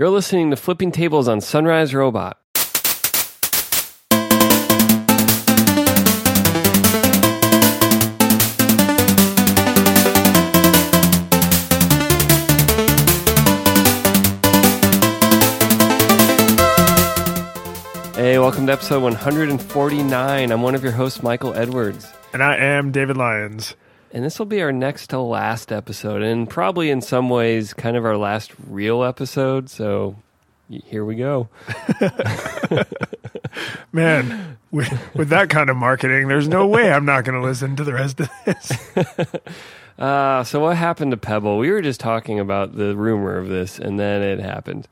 You're listening to Flipping Tables on Sunrise Robot. Hey, welcome to episode 149. I'm one of your hosts, Michael Edwards. And I am David Lyons. And this will be our next to last episode, and probably in some ways, kind of our last real episode. So here we go. Man, with, with that kind of marketing, there's no way I'm not going to listen to the rest of this. Uh, so, what happened to Pebble? We were just talking about the rumor of this, and then it happened.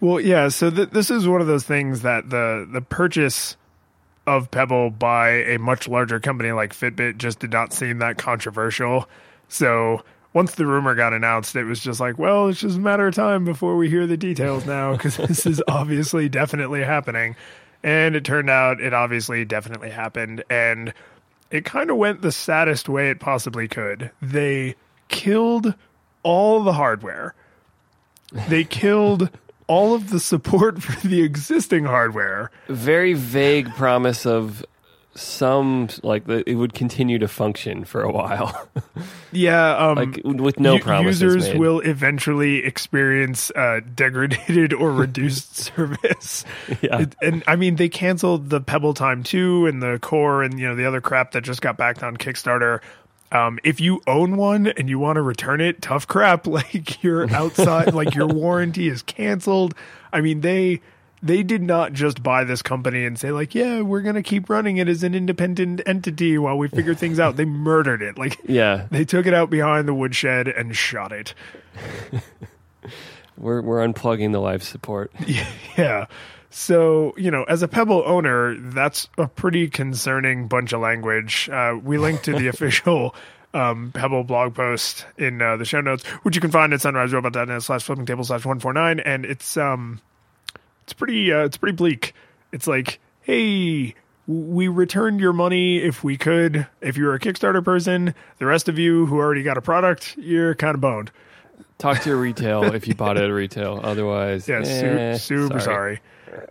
Well, yeah, so th- this is one of those things that the the purchase of Pebble by a much larger company like Fitbit just did not seem that controversial. So once the rumor got announced, it was just like, well, it's just a matter of time before we hear the details now because this is obviously definitely happening. And it turned out it obviously definitely happened. And it kind of went the saddest way it possibly could. They killed all the hardware. They killed all of the support for the existing hardware. Very vague promise of some, like, that it would continue to function for a while. Yeah, um, like, with no u- promises. users made. will eventually experience uh, degraded or reduced service. Yeah. It- and I mean, they canceled the Pebble Time 2 and the Core and you know the other crap that just got backed on Kickstarter. Um, if you own one and you want to return it, tough crap. Like you're outside, like your warranty is canceled. I mean, they they did not just buy this company and say like, yeah, we're gonna keep running it as an independent entity while we figure things out. They murdered it. Like Yeah. they took it out behind the woodshed and shot it. We're, we're unplugging the life support. Yeah. So, you know, as a Pebble owner, that's a pretty concerning bunch of language. Uh, we link to the official um, Pebble blog post in uh, the show notes, which you can find at sunriserobot.net slash flipping table slash 149. And it's, um, it's pretty, uh, it's pretty bleak. It's like, hey, we returned your money if we could. If you're a Kickstarter person, the rest of you who already got a product, you're kind of boned. Talk to your retail if you bought it at retail. Otherwise, Yeah, eh, su- super sorry.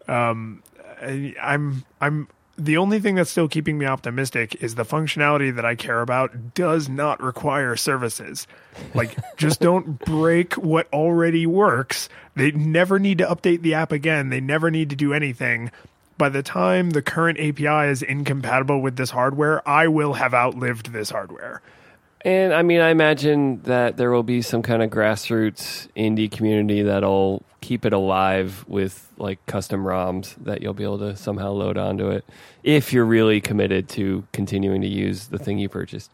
Um, I, I'm I'm the only thing that's still keeping me optimistic is the functionality that I care about does not require services. Like, just don't break what already works. They never need to update the app again. They never need to do anything. By the time the current API is incompatible with this hardware, I will have outlived this hardware. And I mean, I imagine that there will be some kind of grassroots indie community that'll keep it alive with like custom ROMs that you'll be able to somehow load onto it if you're really committed to continuing to use the thing you purchased.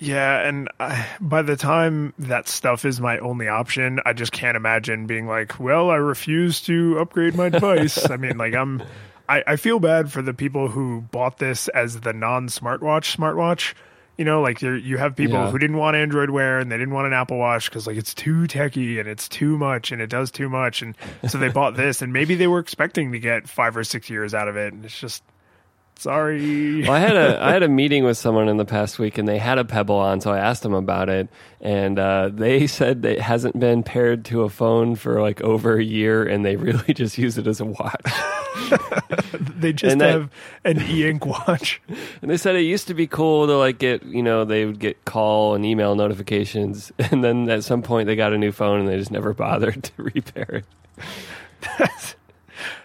Yeah, and I, by the time that stuff is my only option, I just can't imagine being like, "Well, I refuse to upgrade my device." I mean, like I'm, I, I feel bad for the people who bought this as the non-smartwatch smartwatch. You know, like you you have people Yeah. who didn't want Android Wear and they didn't want an Apple Watch because like it's too techy and it's too much and it does too much, and so they bought this and maybe they were expecting to get five or six years out of it, and it's just sorry. Well, I had a I had a meeting with someone in the past week, and they had a Pebble on, so I asked them about it, and uh, they said it hasn't been paired to a phone for like over a year, and they really just use it as a watch. they just And that- have an e-ink watch. And they said it used to be cool to like get, you know, they would get call and email notifications, and then at some point they got a new phone and they just never bothered to repair it.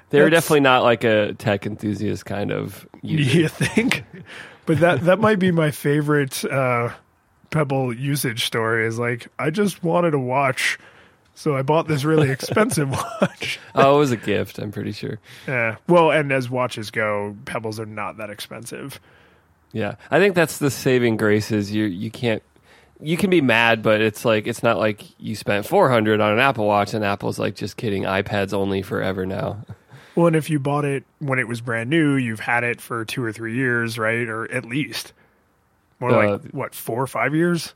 They were definitely not like a tech enthusiast kind of user. You think? But that that might be my favorite uh, Pebble usage story. Is like I just wanted a watch, so I bought this really expensive watch. Oh, it was a gift, I'm pretty sure. Yeah. Well, and as watches go, Pebbles are not that expensive. Yeah, I think that's the saving grace is you you can't you can be mad, but it's like it's not like you spent four hundred on an Apple Watch and Apple's like just kidding, iPads only forever now. Well, and if you bought it when it was brand new, you've had it for two or three years, right? Or at least more Uh, like what four or five years.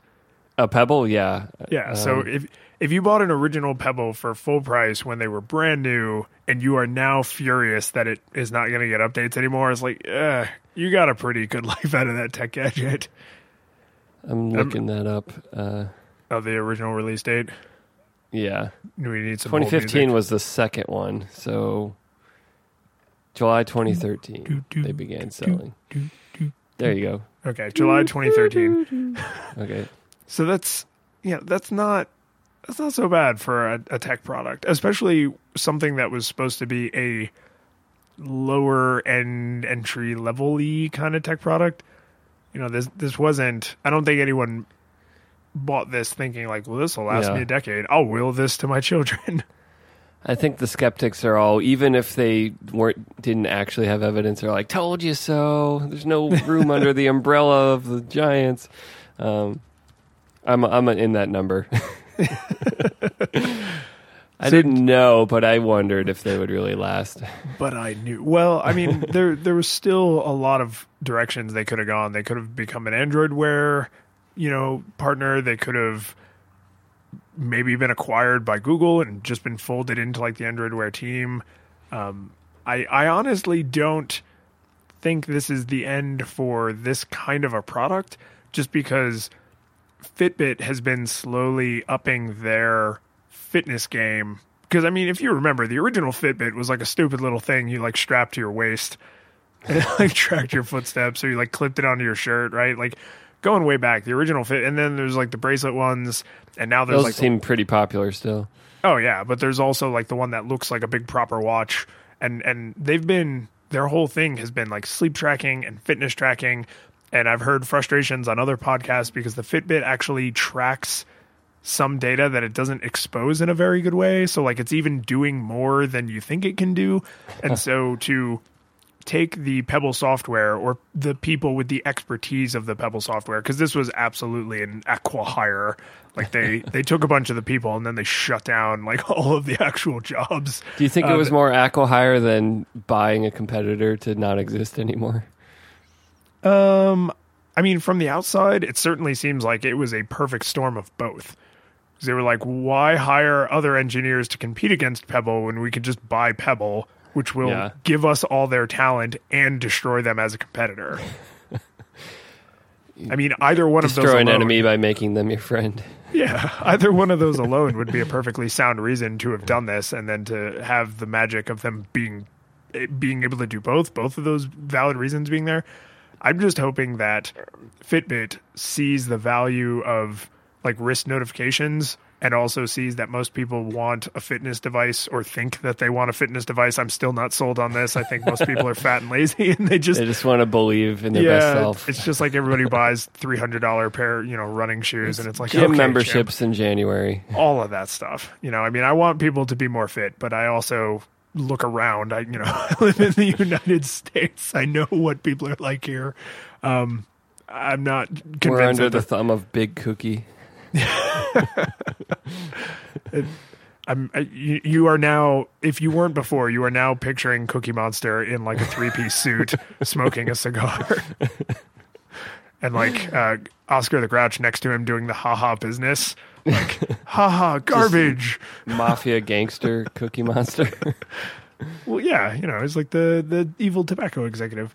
A Pebble, yeah, Yeah. so Um, if if you bought an original Pebble for full price when they were brand new, and you are now furious that it is not going to get updates anymore, it's like, uh, you got a pretty good life out of that tech gadget. I'm looking that up. Uh, Of the original release date. Yeah. We need some hold 2015 music? was the second one. So July 2013 Do, do, they began selling. There you go. Okay, July 2013. Okay. So that's yeah, that's not that's not so bad for a, a tech product, especially something that was supposed to be a lower end entry level y kind of tech product. You know, this this wasn't. I don't think anyone bought this thinking like, well, this will last Yeah. me a decade. I'll will this to my children. I think the skeptics are all, even if they weren't didn't actually have evidence, they're like, "Told you so." There's no room under the umbrella of the giants. Um, I'm I'm in that number. I didn't know, but I wondered if they would really last. but I knew. Well, I mean, there there was still a lot of directions they could have gone. They could have become an Android Wear, you know, partner. They could have maybe been acquired by Google and just been folded into like the Android Wear team. Um, I I honestly don't think this is the end for this kind of a product, just because Fitbit has been slowly upping their fitness game. Because I mean, if you remember, the original Fitbit was like a stupid little thing you like strapped to your waist and it, like tracked your footsteps, or you like clipped it onto your shirt, right? Like going way back, the original Fit, and then there's like the bracelet ones, and now there's Those like seem pretty popular still. Oh yeah, but there's also like the one that looks like a big proper watch, and and they've been their whole thing has been like sleep tracking and fitness tracking, and I've heard frustrations on other podcasts because the Fitbit actually tracks some data that it doesn't expose in a very good way, so like it's even doing more than you think it can do, and so to take the Pebble software or the people with the expertise of the Pebble software because this was absolutely an acqui-hire. Like they they took a bunch of the people and then they shut down like all of the actual jobs. Do you think it Uh, was more acqui-hire than buying a competitor to not exist anymore? Um, I mean, from the outside, it certainly seems like it was a perfect storm of both. They were like, why hire other engineers to compete against Pebble when we could just buy Pebble, which will Yeah. give us all their talent and destroy them as a competitor? I mean, either one of those Destroy an alone- enemy by making them your friend. Yeah, either one of those alone would be a perfectly sound reason to have done this, and then to have the magic of them being being able to do both, both of those valid reasons being there. I'm just hoping that Fitbit sees the value of like wrist notifications and also sees that most people want a fitness device or think that they want a fitness device. I'm still not sold on this. I think most people are fat and lazy and they just They just want to believe in their best self. it's just like everybody buys three hundred dollar pair, you know, running shoes, and it's like Gym okay, memberships in January. all of that stuff. You know, I mean, I want people to be more fit, but I also look around. I, you know, I live in the United States. I know what people are like here. Um, I'm not convinced. We're under the thumb of Big Cookie. I'm, I, you, you are now, if you weren't before, you are now picturing Cookie Monster in like a three piece suit, smoking a cigar. and like uh, Oscar the Grouch next to him doing the haha business. Like, haha, garbage. Mafia gangster Cookie Monster. Well, yeah, you know, it's like the, the evil tobacco executive.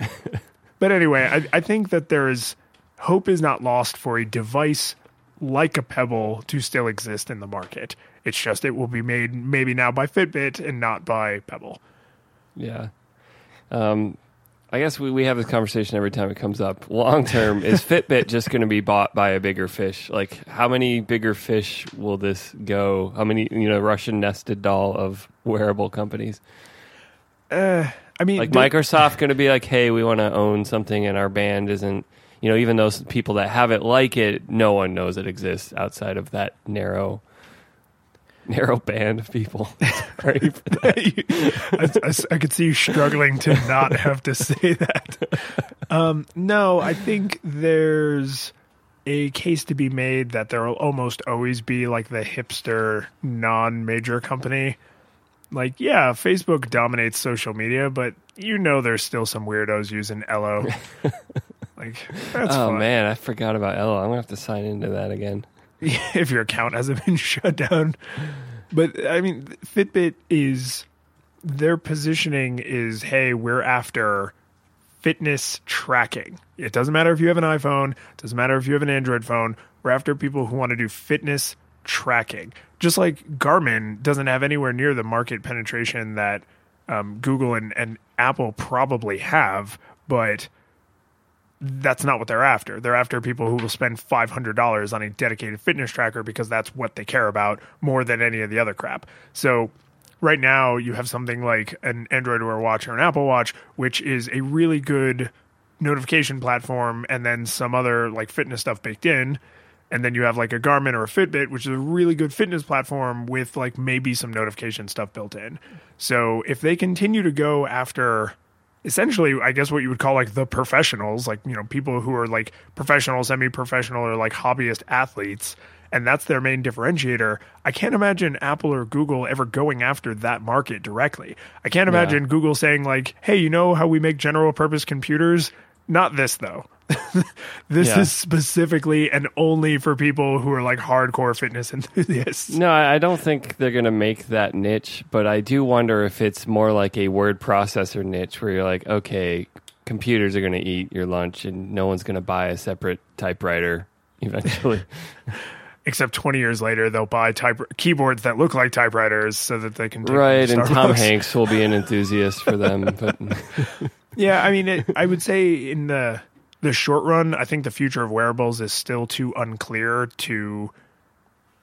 but anyway, I, I think that there is hope is not lost for a device like a Pebble to still exist in the market. It's just it will be made maybe now by Fitbit and not by Pebble. yeah. Um, I guess we, we have this conversation every time it comes up. Long term, is Fitbit just going to be bought by a bigger fish? Like, how many bigger fish will this go? How many, you know, Russian nested doll of wearable companies? Uh, I mean, Like Microsoft going to be like, hey, we want to own something, and our band isn't. You know, even those people that have it like it, no one knows it exists outside of that narrow, narrow band of people. Ready for that? I, I- I could see you struggling to not have to say that. Um, no, I think there's a case to be made that there will almost always be like the hipster non-major company. Like, yeah, Facebook dominates social media, but you know there's still some weirdos using Ello. like, that's Oh fine. man, I forgot about Ello. I'm gonna have to sign into that again. if your account hasn't been shut down. But I mean, Fitbit is their positioning is hey, we're after fitness tracking. It doesn't matter if you have an iPhone, it doesn't matter if you have an Android phone. We're after people who want to do fitness tracking. Just like Garmin doesn't have anywhere near the market penetration that um, Google and, and Apple probably have, but that's not what they're after. They're after people who will spend $500 on a dedicated fitness tracker because that's what they care about more than any of the other crap. So right now you have something like an Android Wear watch or an Apple Watch, which is a really good notification platform and then some other like fitness stuff baked in. And then you have like a Garmin or a Fitbit, which is a really good fitness platform with like maybe some notification stuff built in. So if they continue to go after essentially i guess what you would call like the professionals like you know people who are like professional semi-professional or like hobbyist athletes and that's their main differentiator. I can't imagine apple or google ever going after that market directly. I can't imagine Yeah. google saying like hey you know how we make general purpose computers? Not this though this Yeah. is specifically and only for people who are like hardcore fitness enthusiasts No, I don't think they're going to make that niche, but I do wonder if it's more like a word processor niche where you're like, okay, computers are going to eat your lunch and no one's going to buy a separate typewriter eventually. except 20 years later they'll buy type keyboards that look like typewriters so that they can right, and Tom. Hanks will be an enthusiast for them, but Yeah, I mean, it, I would say in the the short run, I think the future of wearables is still too unclear to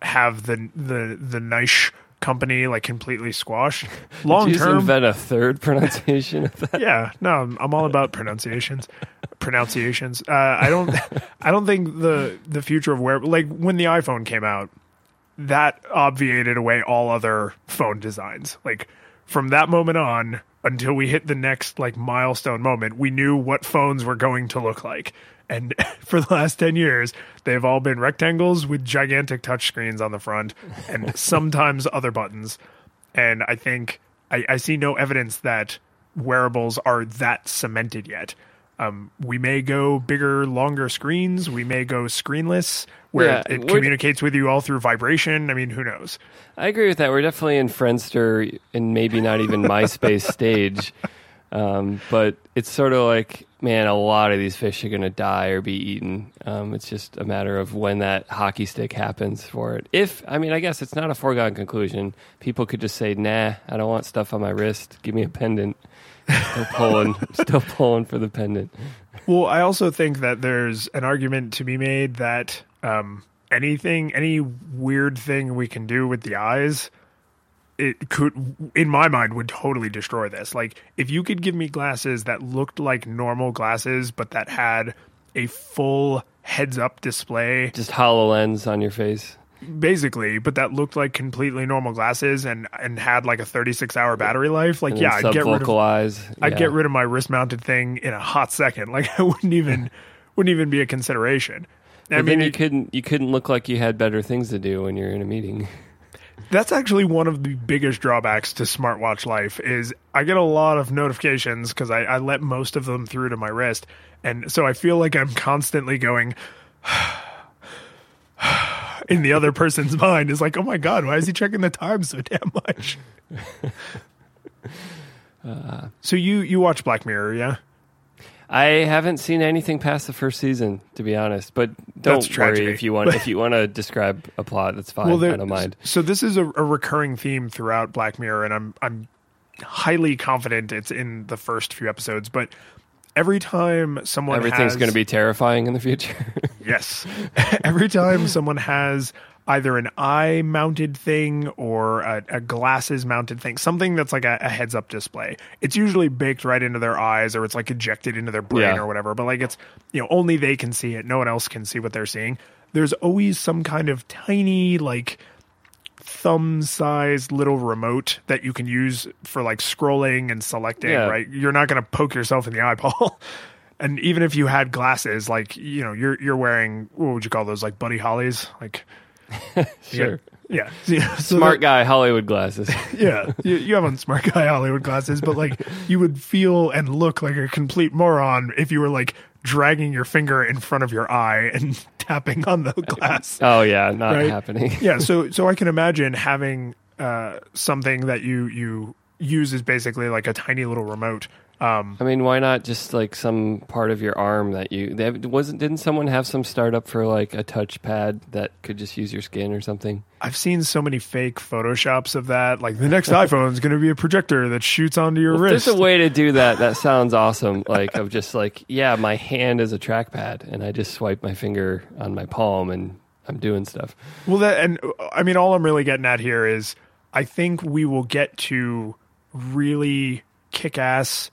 have the the the niche company like completely squashed. Long Did you just term, invent a third pronunciation of that? yeah, no, I'm, I'm all about pronunciations. pronunciations. Uh, I don't, I don't think the the future of wearable like when the iPhone came out, that obviated away all other phone designs. Like from that moment on until we hit the next like milestone moment, we knew what phones were going to look like. And for the last 10 years, they've all been rectangles with gigantic touchscreens on the front and sometimes other buttons. And I think I, I see no evidence that wearables are that cemented yet. Um, we may go bigger, longer screens. We may go screenless, where Yeah, it communicates with you all through vibration. I mean, who knows? I agree with that. We're definitely in Friendster and maybe not even MySpace stage. Um, but it's sort of like, man, a lot of these fish are going to die or be eaten. Um, it's just a matter of when that hockey stick happens for it. If, I mean, I guess it's not a foregone conclusion. People could just say, nah, I don't want stuff on my wrist. Give me a pendant. Still pulling, still pulling for the pendant. Well, I also think that there's an argument to be made that um, anything, any weird thing we can do with the eyes, it could, in my mind, would totally destroy this. Like, if you could give me glasses that looked like normal glasses, but that had a full heads up display, Just HoloLens on your face. Basically, but that looked like completely normal glasses and and had like a 36 hour battery life, like, And yeah, I'd get rid of subvocalize. I'd get rid of my wrist mounted thing in a hot second. Like I wouldn't even wouldn't even be a consideration. I But mean, then you it- couldn't you couldn't look like you had better things to do when you're in a meeting. that's actually one of the biggest drawbacks to smartwatch life is I get a lot of notifications because I, I let most of them through to my wrist, and so I feel like I'm constantly going. In the other person's mind is like, oh my god, why is he checking the time so damn much? Uh, so you you watch Black Mirror, yeah? I haven't seen anything past the first season, to be honest. But don't worry if you want if you want to describe a plot. That's fine. Well, there- I don't mind. So this is a, a recurring theme throughout Black Mirror, and I'm I'm highly confident it's in the first few episodes. But every time someone Everything's has, going to be terrifying in the future. yes, every time someone has either an eye mounted thing or a, a glasses mounted thing, something that's like a, a heads up display. It's usually baked right into their eyes, or it's like ejected into their brain Yeah. or whatever. But like it's you know only they can see it. No one else can see what they're seeing. There's always some kind of tiny like thumb sized little remote that you can use for like scrolling and selecting, Yeah. right? You're not going to poke yourself in the eyeball. and even if you had glasses, like, you know, you're, you're wearing, what would you call those? Like Buddy Hollies? Like, sure. Yeah. yeah. So Smart that- guy, Hollywood glasses. yeah. You, you have on smart guy Hollywood glasses, but like you would feel and look like a complete moron if you were like dragging your finger in front of your eye and tapping on the glass. oh yeah, not Right? happening. yeah so so i can imagine having uh something that you you use is basically like a tiny little remote. Um, I mean, why not just like some part of your arm that you they have, wasn't? Didn't someone have some startup for like a touchpad that could just use your skin or something? I've seen so many fake photoshops of that. Like the next iPhone is going to be a projector that shoots onto your Well, wrist. There's a way to do that. That sounds awesome. Like of just like, yeah, my hand is a trackpad, and I just swipe my finger on my palm, and I'm doing stuff. Well, that and uh, I mean, all I'm really getting at here is I think we will get to really kick-ass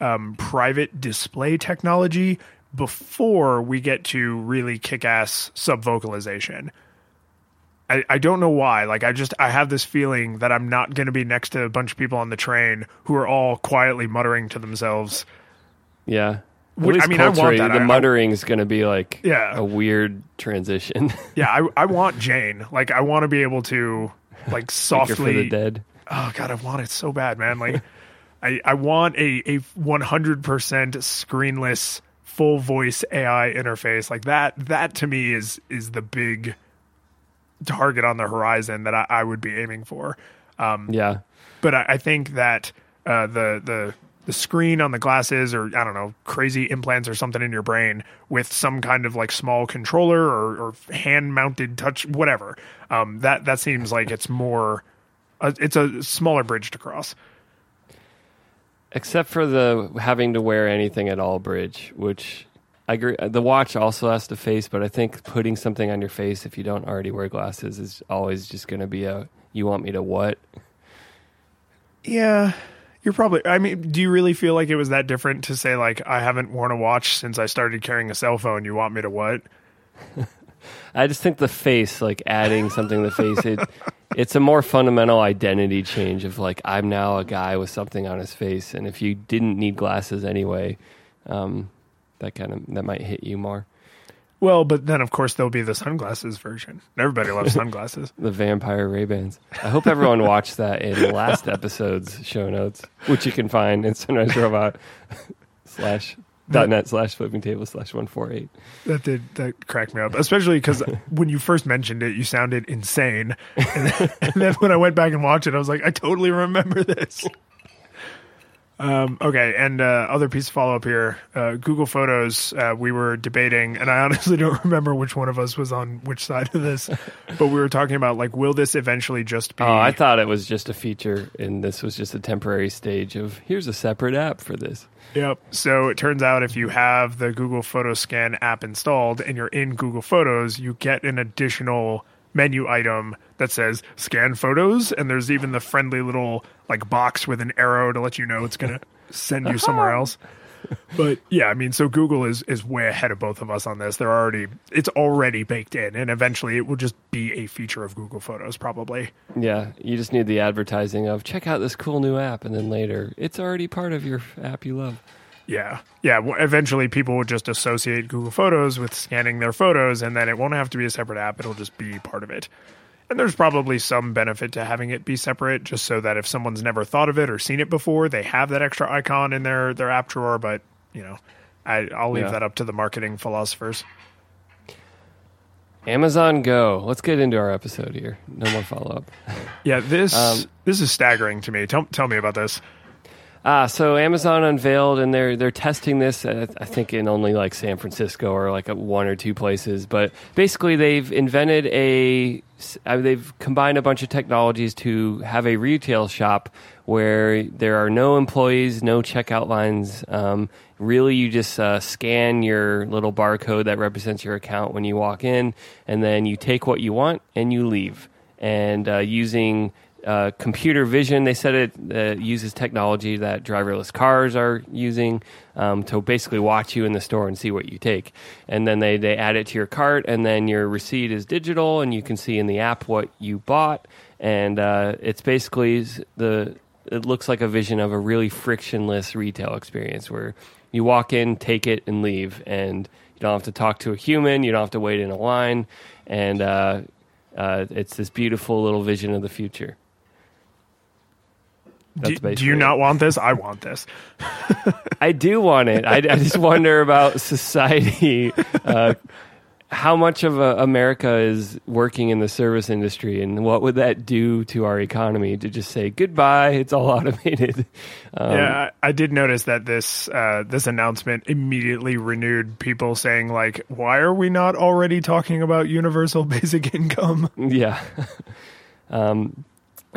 um, private display technology before we get to really kick-ass sub-vocalization. I, I don't know why. Like I just I have this feeling that I'm not going to be next to a bunch of people on the train who are all quietly muttering to themselves. Yeah. At Which- I mean, I want that. The muttering is going to be like Yeah. a weird transition. Yeah, I I want Jane. Like I want to be able to like Speaker for the softly dead. oh god i want it so bad man like i i want a a 100% screenless full voice ai interface. Like that that to me is is the big target on the horizon that i, I would be aiming for. Yeah. but i, I think that uh, the the the screen on the glasses or i don't know crazy implants or something in your brain with some kind of like small controller or, or hand mounted touch whatever um, that that seems like it's more uh, it's a smaller bridge to cross Except for the having to wear anything at all bridge, which I agree. Uh, the watch also has to face, but I think putting something on your face if you don't already wear glasses is always just going to be a. You want me to what? yeah you're probably i mean do you really feel like it was that different to say like i haven't worn a watch since i started carrying a cell phone you want me to what I just think the face, like adding something to the face, it it's a more fundamental identity change of like I'm now a guy with something on his face, and if you didn't need glasses anyway, um, that kind of that might hit you more. well but then of course there'll be the sunglasses version everybody loves sunglasses The vampire Ray Bans. I hope everyone watched that in last episode's show notes, which you can find in Sunrise Robot slash dot net slash flipping table slash one four eight. That did that cracked me up, especially because when you first mentioned it, you sounded insane, and then, and then when I went back and watched it, I was like, I totally remember this. Um, okay, and uh, other piece of follow up here: uh, Google Photos. Uh, we were debating, and I honestly don't remember which one of us was on which side of this, but we were talking about like, will this eventually just be? Oh, I thought it was just a feature, and this was just a temporary stage of here's a separate app for this. Yep. So it turns out if you have the Google Photo Scan app installed and you're in Google Photos, you get an additional menu item that says scan photos and there's even the friendly little like box with an arrow to let you know it's going to send you somewhere else. But yeah, I mean so Google is is way ahead of both of us on this. They're already it's already baked in and eventually it will just be a feature of Google Photos probably. Yeah, you just need the advertising of check out this cool new app, and then later it's already part of your app you love. Yeah. Yeah. Eventually, people will just associate Google Photos with scanning their photos, and then it won't have to be a separate app. It'll just be part of it. And there's probably some benefit to having it be separate, just so that if someone's never thought of it or seen it before, they have that extra icon in their, their app drawer. But, you know, I, I'll leave Yeah. that up to the marketing philosophers. Amazon Go. Let's get into our episode here. No more follow up. Yeah. This, Um, this is staggering to me. Tell, tell me about this. Ah, so Amazon unveiled, and they're they're testing this. Uh, I think in only like San Francisco or like one or two places. But basically, they've invented a. Uh, they've combined a bunch of technologies to have a retail shop where there are no employees, no checkout lines. Um, really, you just uh, scan your little barcode that represents your account when you walk in, and then you take what you want and you leave. And uh, using uh, computer vision. They said it uh, uses technology that driverless cars are using um, to basically watch you in the store and see what you take. And then they, they add it to your cart, and then your receipt is digital, and you can see in the app what you bought. And uh, it's basically the it looks like a vision of a really frictionless retail experience where you walk in, take it, and leave, and you don't have to talk to a human, you don't have to wait in a line, and uh, uh, it's this beautiful little vision of the future. Do, That's do basically you not want this? I want this. I do want it. I, I just wonder about society uh, how much of uh, America is working in the service industry, and what would that do to our economy to just say goodbye? It's all automated. Um, yeah, I, I did notice that this uh, this announcement immediately renewed people saying like, "Why are we not already talking about universal basic income?" Yeah. um,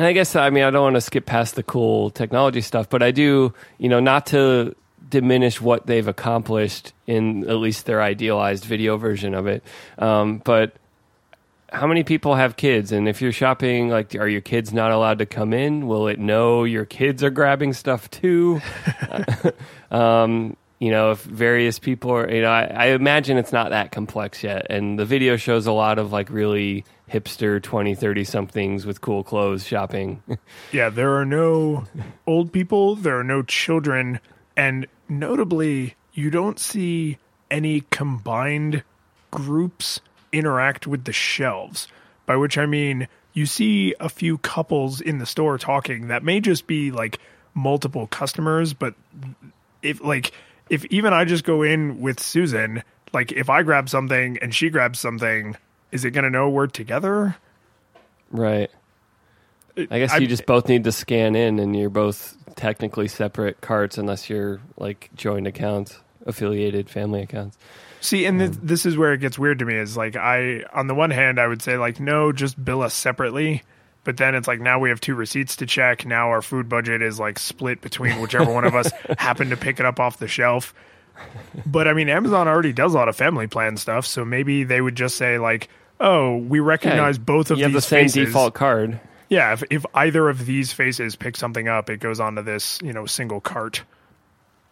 and I guess I mean I don't want to skip past the cool technology stuff, but I do, you know, not to diminish what they've accomplished in at least their idealized video version of it. Um, but how many people have kids? And if you're shopping, like, are your kids not allowed to come in? Will it know your kids are grabbing stuff too? um, you know, if various people are, you know, I, I imagine it's not that complex yet. And the video shows a lot of like really hipster 20, 30 somethings with cool clothes shopping. yeah, there are no old people, there are no children, and notably, you don't see any combined groups interact with the shelves. By which I mean, you see a few couples in the store talking that may just be like multiple customers, but if like if even I just go in with Susan, like if I grab something and she grabs something, is it going to know we're together? Right. I guess I- you just both need to scan in, and you're both technically separate carts, unless you're like joint accounts, affiliated family accounts. See, and this, um, this is where it gets weird to me. Is like I, on the one hand, I would say like no, just bill us separately. But then it's like now we have two receipts to check. Now our food budget is like split between whichever one of us happened to pick it up off the shelf. But I mean, Amazon already does a lot of family plan stuff, so maybe they would just say like, "Oh, we recognize both of you have these the same faces." default card. Yeah, if, if either of these faces pick something up, it goes onto this you know single cart.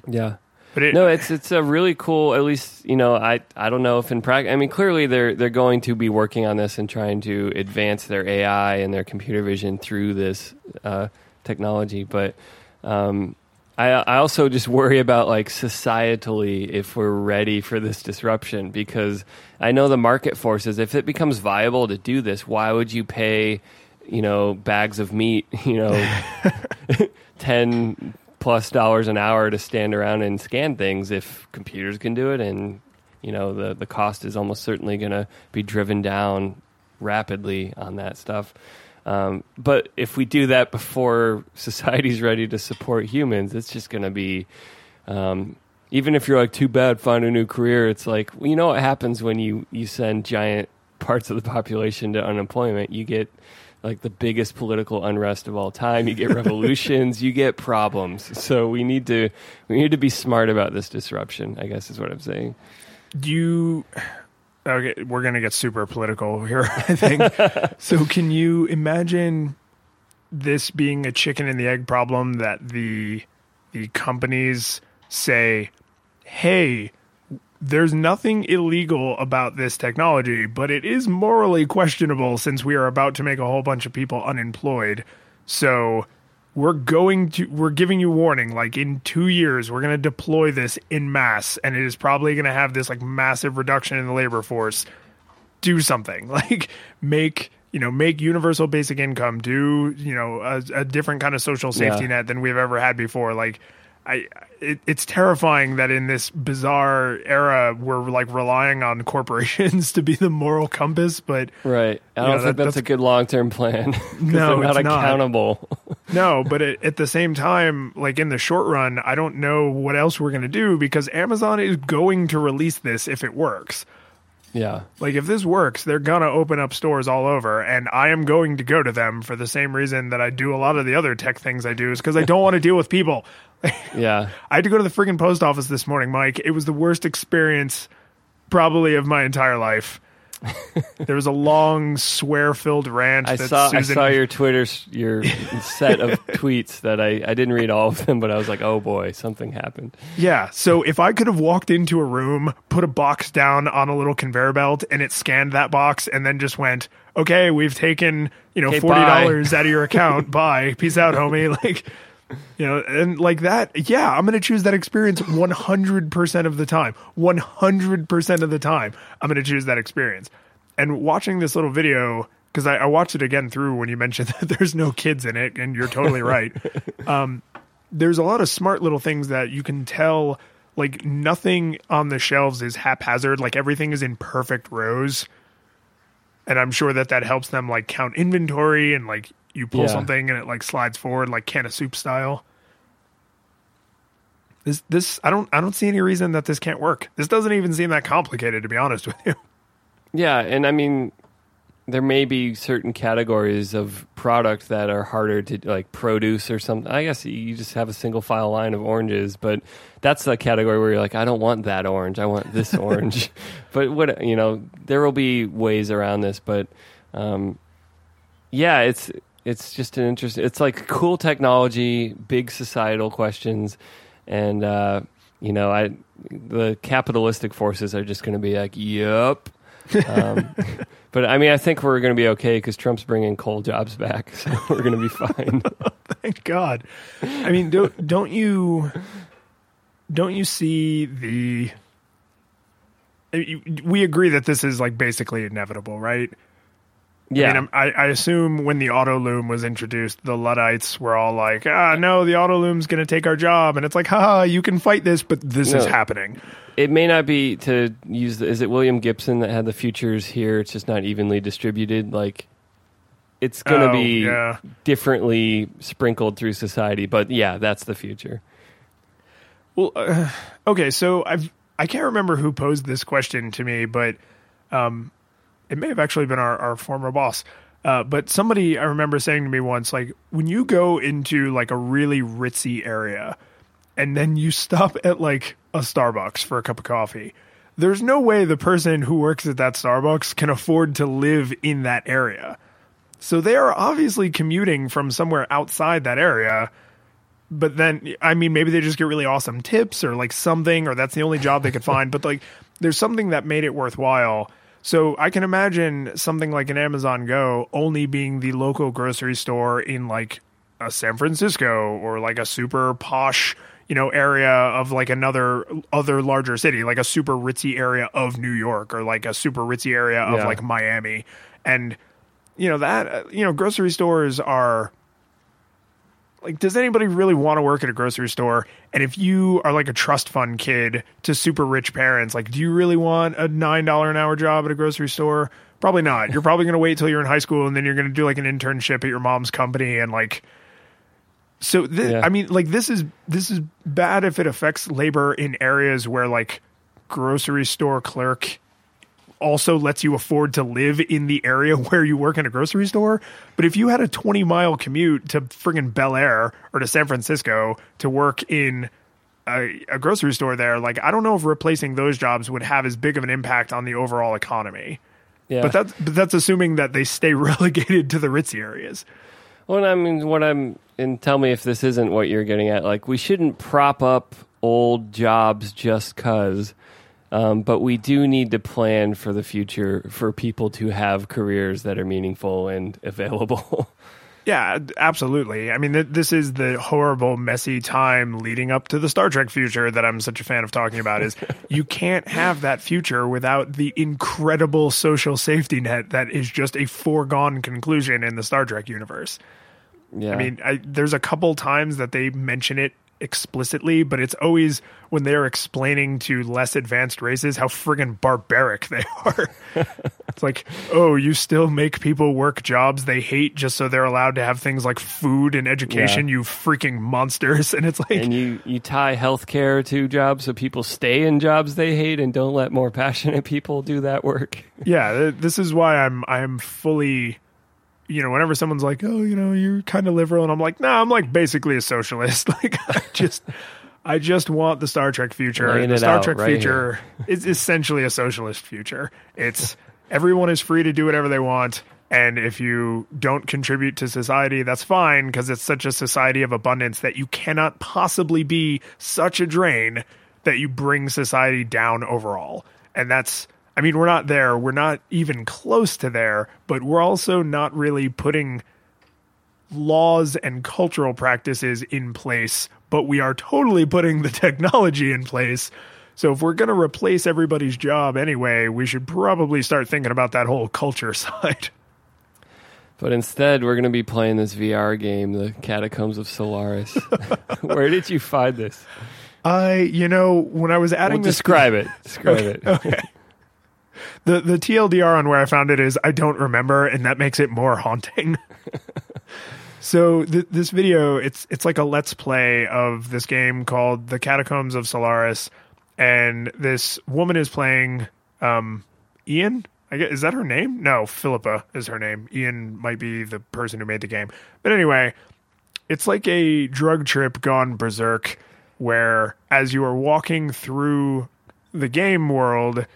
Yeah. But it, No, it's it's a really cool. At least you know, I I don't know if in practice. I mean, clearly they're they're going to be working on this and trying to advance their AI and their computer vision through this uh, technology. But um, I I also just worry about like societally if we're ready for this disruption because I know the market forces. If it becomes viable to do this, why would you pay? You know, bags of meat. You know, ten plus dollars an hour to stand around and scan things if computers can do it. And you know the the cost is almost certainly going to be driven down rapidly on that stuff. Um, but if we do that before society's ready to support humans it's just going to be um, even if you're like too bad find a new career it's like well, you know what happens when you you send giant parts of the population to unemployment? You get like the biggest political unrest of all time. You get revolutions, you get problems. So we need to we need to be smart about this disruption. I guess is what I'm saying. do you okay we're gonna get super political here i think so can you imagine this being a chicken and the egg problem that the the companies say hey there's nothing illegal about this technology but it is morally questionable since we are about to make a whole bunch of people unemployed so we're going to we're giving you warning like in two years we're going to deploy this in mass and it is probably going to have this like massive reduction in the labor force do something like make you know make universal basic income do you know a, a different kind of social safety Yeah. net than we've ever had before like I, it, it's terrifying that in this bizarre era we're like relying on corporations to be the moral compass, but Right. I don't know, think that- that's, a good long term plan. No, they're not it's not. No, but at, at the same time, like in the short run, I don't know what else we're going to do because Amazon is going to release this if it works. yeah. Like if this works, they're going to open up stores all over and I am going to go to them for the same reason that I do a lot of the other tech things I do is because I don't want to deal with people. Yeah. I had to go to the friggin' post office this morning, Mike. It was the worst experience probably of my entire life. there was a long swear-filled rant I that saw Susan I saw your Twitter your set of tweets that I, I didn't read all of them, but I was like, oh boy, something happened. Yeah. So if I could have walked into a room, put a box down on a little conveyor belt, and it scanned that box, and then just went, "Okay, we've taken you know Okay, forty dollars out of your account. Bye. Peace out, homie." Like. You know, and like that, yeah, I'm going to choose that experience 100% of the time. 100% of the time, I'm going to choose that experience. And watching this little video, because I, I watched it again through when you mentioned that there's no kids in it, and you're totally right um, there's a lot of smart little things that you can tell like nothing on the shelves is haphazard. Like everything is in perfect rows. And I'm sure that that helps them like count inventory and like you pull Yeah. something and it like slides forward like can of soup style. This this I don't I don't see any reason that this can't work. This doesn't even seem that complicated to be honest with you. Yeah, and I mean, there may be certain categories of product that are harder to like produce or something. I guess you just have a single file line of oranges, but that's the category where you're like, I don't want that orange. I want this orange. But what you know, there will be ways around this. But um, yeah, it's it's just an interesting. It's like cool technology, big societal questions, and uh, you know, I the capitalistic forces are just going to be like, yep. Um, but I mean, I think we're going to be okay because Trump's bringing coal jobs back, so we're going to be fine. Thank God. I mean, don't don't you don't you see the? We agree that this is like basically inevitable, right? Yeah, I, mean, I, I assume when the auto loom was introduced, the Luddites were all like, "Ah, no, the auto loom's going to take our job," and it's like, "Ha, you can fight this, but this is happening." it may not be to use. The, is it William Gibson that had the futures here? It's just not evenly distributed. Like it's going to Oh, be yeah. differently sprinkled through society. But yeah, that's the future. Well, uh, okay, so I've I can't remember who posed this question to me, but um, it may have actually been our, our former boss. Uh, but somebody I remember saying to me once, like, when you go into like a really ritzy area, and then you stop at like a Starbucks for a cup of coffee, there's no way the person who works at that Starbucks can afford to live in that area. So they are obviously commuting from somewhere outside that area but then I mean maybe they just get really awesome tips or like something or that's the only job they could find but like there's something that made it worthwhile. So I can imagine something like an Amazon Go only being the local grocery store in like a San Francisco or like a super posh, you know, area of like another other larger city, like a super ritzy area of New York or like a super ritzy area of Yeah. like Miami. And you know that uh, you know grocery stores are like does anybody really want to work at a grocery store? And if you are like a trust fund kid to super rich parents like do you really want a nine dollar an hour job at a grocery store? Probably not. You're probably going to wait till you're in high school and then you're going to do like an internship at your mom's company and like so th- Yeah. i mean like this is this is bad if it affects labor in areas where like grocery store clerk also lets you afford to live in the area where you work in a grocery store. But if you had a 20 mile commute to friggin' Bel Air or to San Francisco to work in a, a grocery store there, like I don't know if replacing those jobs would have as big of an impact on the overall economy. Yeah, But that's but that's assuming that they stay relegated to the ritzy areas. Well, I mean, what I'm and tell me if this isn't what you're getting at. Like, we shouldn't prop up old jobs just cause, um, but we do need to plan for the future for people to have careers that are meaningful and available. Yeah, absolutely. I mean, th- this is the horrible, messy time leading up to the Star Trek future that I'm such a fan of talking about. Is you can't have that future without the incredible social safety net that is just a foregone conclusion in the Star Trek universe. yeah, I mean, I, there's a couple times that they mention it explicitly, but it's always when they're explaining to less advanced races how friggin' barbaric they are. it's like, oh, you still make people work jobs they hate just so they're allowed to have things like food and education, Yeah. you freaking monsters. And it's like, and you you tie healthcare to jobs so people stay in jobs they hate and don't let more passionate people do that work. yeah, this is why I'm I'm fully you know, whenever someone's like, "Oh, you know, you're kind of liberal," and I'm like, "Nah, I'm like basically a socialist. like, I just, I just want the Star Trek future. Laying the Star Trek right future is essentially a socialist future. It's everyone is free to do whatever they want, and if you don't contribute to society, that's fine because it's such a society of abundance that you cannot possibly be such a drain that you bring society down overall. And that's I mean, we're not there. We're not even close to there, but we're also not really putting laws and cultural practices in place, but we are totally putting the technology in place. So if we're going to replace everybody's job anyway, we should probably start thinking about that whole culture side. But instead, we're going to be playing this VR game, The Catacombs of Solaris. Where did you find this? I, you know, when I was adding Well, this, describe it. Describe it. okay. The the TLDR on where I found it is I don't remember, and that makes it more haunting. so th- this video, it's it's like a let's play of this game called The Catacombs of Solaris, and this woman is playing um, Ian. I guess, is that her name? No, Philippa is her name. Ian might be the person who made the game. But anyway, it's like a drug trip gone berserk where as you are walking through the game world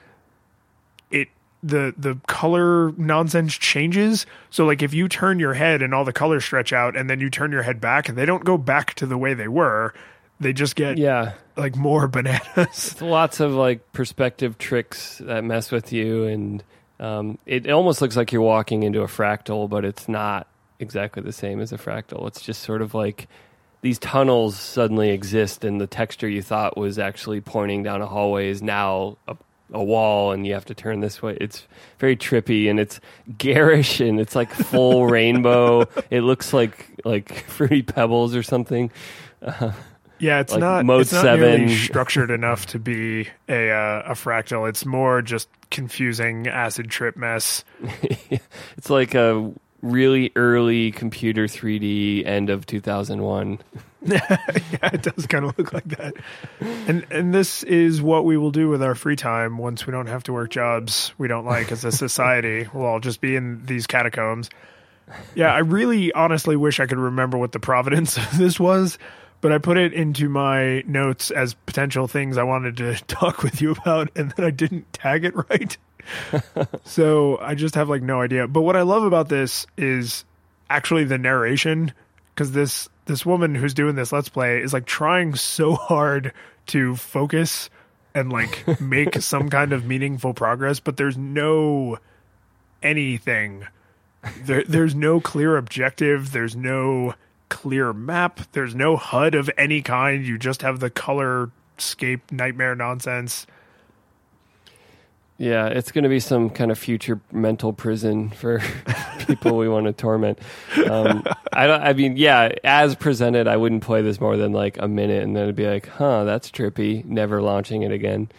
the the color nonsense changes so like if you turn your head and all the colors stretch out and then you turn your head back and they don't go back to the way they were they just get Yeah. like more bananas It's lots of like perspective tricks that mess with you, and um, it almost looks like you're walking into a fractal, but it's not exactly the same as a fractal. It's just sort of like these tunnels suddenly exist, and the texture you thought was actually pointing down a hallway is now a, a wall, and you have to turn this way. It's very trippy, and it's garish, and it's like full rainbow. It looks like like fruity pebbles or something. yeah it's Like not Mode it's not nearly 7. structured enough to be a uh, a fractal it's more just confusing acid trip mess It's like a really early computer 3D end of 2001. yeah, it does kind of look like that. And and this is what we will do with our free time once we don't have to work jobs we don't like as a society. we'll all just be in these catacombs. Yeah, I really honestly wish I could remember what the providence of this was, but I put it into my notes as potential things I wanted to talk with you about and then I didn't tag it right. so I just have like no idea. But what I love about this is actually the narration because this this woman who's doing this let's play is like trying so hard to focus and like make some kind of meaningful progress but there's no anything. There, there's no clear objective. There's no clear map. There's no hud of any kind. You just have the color scape nightmare nonsense Yeah, it's going to be some kind of future mental prison for people we want to torment. Um, I don't. I mean, yeah, as presented, I wouldn't play this more than like a minute, and then it'd be like, "Huh, that's trippy." Never launching it again.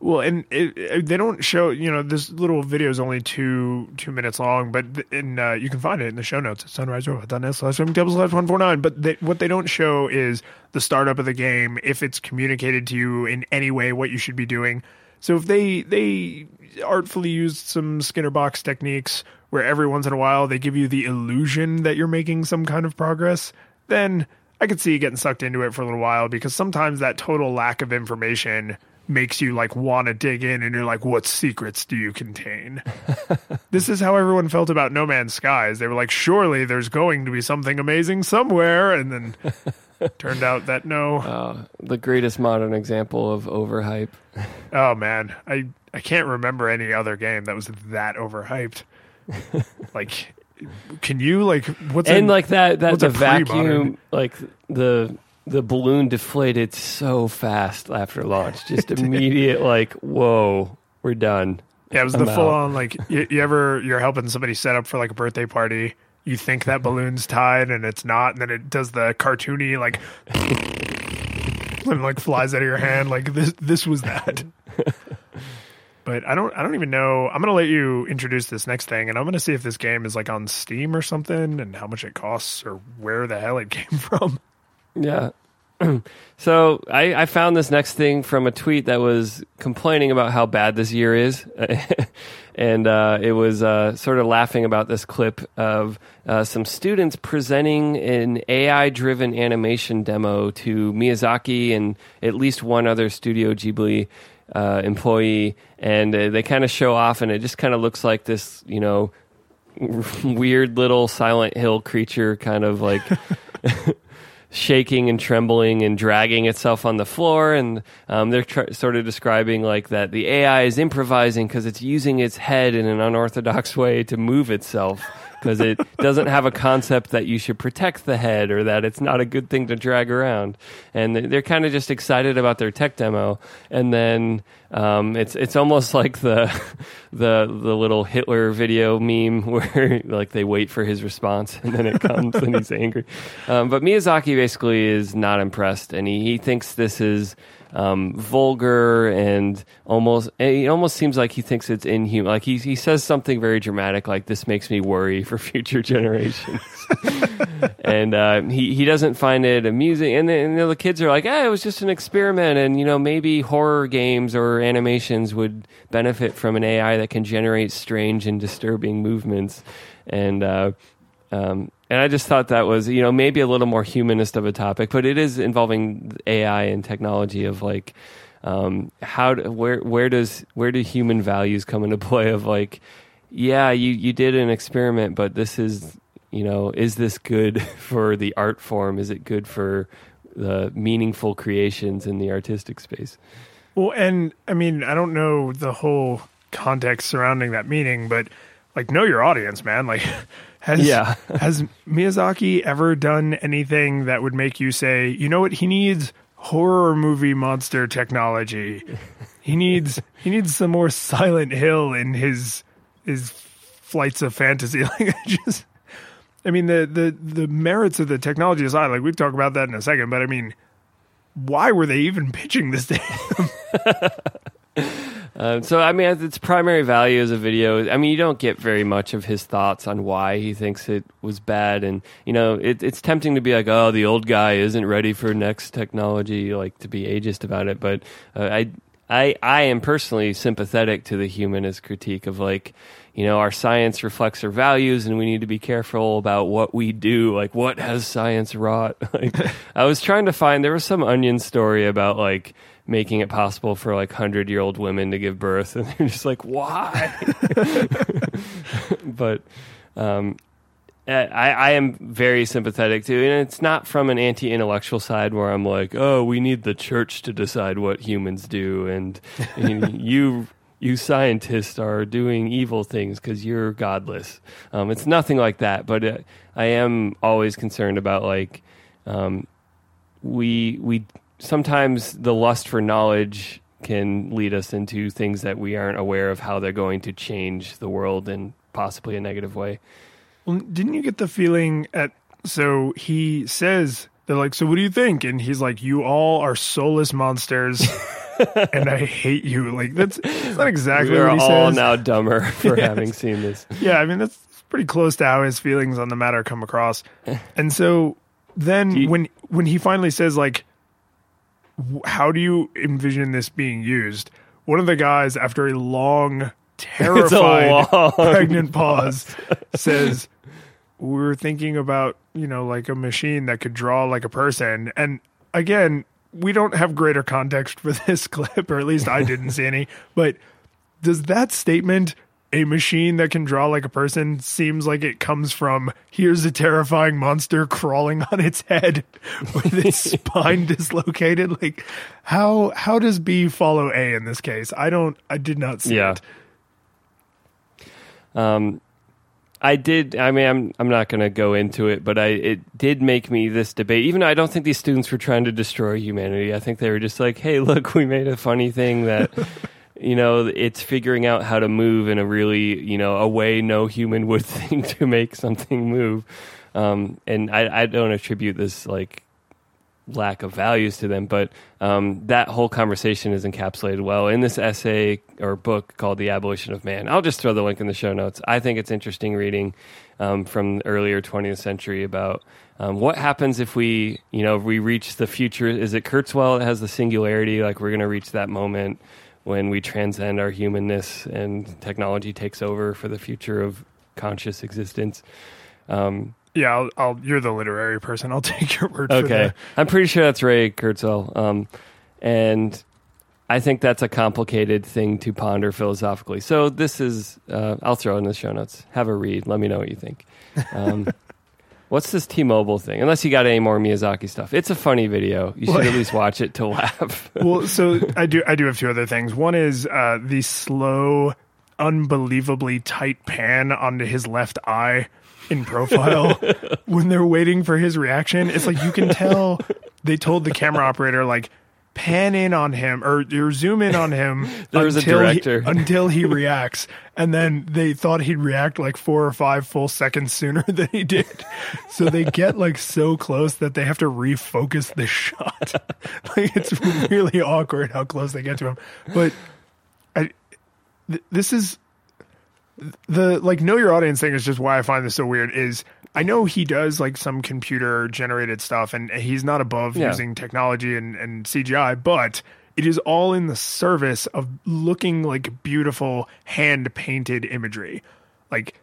Well, and it, it, they don't show. You know, this little video is only two two minutes long, but in uh, you can find it in the show notes at sunriserobot.net slash slash one four nine. But they, what they don't show is the startup of the game, if it's communicated to you in any way what you should be doing. So if they they artfully used some Skinner box techniques where every once in a while they give you the illusion that you're making some kind of progress, then I could see you getting sucked into it for a little while because sometimes that total lack of information makes you like want to dig in and you're like what secrets do you contain? This is how everyone felt about no man's skies they were like surely there's going to be something amazing somewhere and then turned out that no Uh, the greatest modern example of overhype. oh man i i can't remember any other game that was that overhyped like can you like what's and a- like that that the pre-modern? vacuum like the the balloon deflated so fast after launch just immediate like whoa we're done Yeah, it was I'm the out. full on like you, you ever you're helping somebody set up for like a birthday party. You think that balloon's tied and it's not, and then it does the cartoony like and like flies out of your hand. Like this this was that. But I don't I don't even know. I'm gonna let you introduce this next thing and I'm gonna see if this game is like on Steam or something and how much it costs or where the hell it came from. Yeah. so I, I found this next thing from a tweet that was complaining about how bad this year is. and uh, it was uh, sort of laughing about this clip of uh, some students presenting an AI driven animation demo to Miyazaki and at least one other Studio Ghibli uh, employee. And uh, they kind of show off, and it just kind of looks like this, you know, weird little Silent Hill creature kind of like shaking and trembling and dragging itself on the floor. And um, they're tr- sort of describing like that the AI is improvising because it's using its head in an unorthodox way to move itself. because it doesn't have a concept that you should protect the head or that it's not a good thing to drag around. And they're kind of just excited about their tech demo, and then um, it's it's almost like the the the little Hitler video meme where like they wait for his response and then it comes and he's angry. Um, but Miyazaki basically is not impressed, and he, he thinks this is um, vulgar and almost it almost seems like he thinks it's inhuman. Like he he says something very dramatic, like "This makes me worry for future generations," and uh, he he doesn't find it amusing. And, the, the kids are like, "Eh, it was just an experiment, and you know maybe horror games or animations would benefit from an AI that can generate strange and disturbing movements." And uh, um, and I just thought that was, you know, maybe a little more humanist of a topic, but it is involving AI and technology of like, um, how where where does where do human values come into play? Of like, yeah, you you did an experiment, but this is, you know, is this good for the art form? Is it good for the meaningful creations in the artistic space? Well, and I mean, I don't know the whole context surrounding that meaning, but like, know your audience, man. Like. Has yeah. has Miyazaki ever done anything that would make you say, you know what, he needs horror movie monster technology. He needs he needs some more Silent Hill in his his flights of fantasy. Like just I mean the the the merits of the technology aside, like we've talked about that in a second, but I mean why were they even pitching this to? Um, so, I mean, its primary value as a video, I mean, you don't get very much of his thoughts on why he thinks it was bad. And, you know, it, it's tempting to be like, oh, the old guy isn't ready for next technology, like to be ageist about it. But uh, I, I, I am personally sympathetic to the humanist critique of like, you know, our science reflects our values and we need to be careful about what we do. Like, what has science wrought? like, I was trying to find, there was some onion story about like, making it possible for like 100 year old women to give birth and they're just like why but um, I, I am very sympathetic to and it's not from an anti-intellectual side where i'm like oh we need the church to decide what humans do and, and you you scientists are doing evil things because you're godless um, it's nothing like that but it, uh, i am always concerned about like um, we we sometimes the lust for knowledge can lead us into things that we aren't aware of how they're going to change the world in possibly a negative way. Well, didn't you get the feeling at so he says they're like, so what do you think? And he's like, you all are soulless monsters. and I hate you. Like that's, that's not exactly We're what he all says. now dumber for yes. having seen this. Yeah, I mean that's pretty close to how his feelings on the matter come across. And so then you, when when he finally says like how do you envision this being used? One of the guys, after a long, terrified, a long pregnant pause, says, "We're thinking about you know like a machine that could draw like a person." And again, we don't have greater context for this clip, or at least I didn't see any. But does that statement a machine that can draw like a person seems like it comes from here's a terrifying monster crawling on its head with its spine dislocated like how how does b follow a in this case i don't i did not see yeah. it um I did. I mean, I'm I'm not going to go into it, but I it did make me this debate. Even though I don't think these students were trying to destroy humanity. I think they were just like, "Hey, look, we made a funny thing that you know, it's figuring out how to move in a really, you know, a way no human would think to make something move. Um, and I, I don't attribute this like lack of values to them, but um, that whole conversation is encapsulated well in this essay or book called "The Abolition of Man." I'll just throw the link in the show notes. I think it's interesting reading um, from earlier 20th century about um, what happens if we, you know, we reach the future. Is it Kurzweil that has the singularity? Like we're going to reach that moment when we transcend our humanness and technology takes over for the future of conscious existence. Um, yeah, I'll, I'll, you're the literary person. I'll take your word. Okay, I'm pretty sure that's Ray Kurzweil, um, and I think that's a complicated thing to ponder philosophically. So this is, uh, I'll throw in the show notes. Have a read. Let me know what you think. Um, What's this T-Mobile thing? Unless you got any more Miyazaki stuff, it's a funny video. You should well, at least watch it to laugh. well, so I do. I do have two other things. One is uh, the slow, unbelievably tight pan onto his left eye in profile when they're waiting for his reaction. It's like you can tell they told the camera operator like pan in on him or, or zoom in on him There was a until director. He, until he reacts. And then they thought he'd react like four or five full seconds sooner than he did. So they get like so close that they have to refocus the shot. like it's really awkward how close they get to him. But I, th- this is the like know your audience thing is just why I find this so weird is I know he does like some computer generated stuff and he's not above Yeah. using technology and, and CGI, but it is all in the service of looking like beautiful hand painted imagery. Like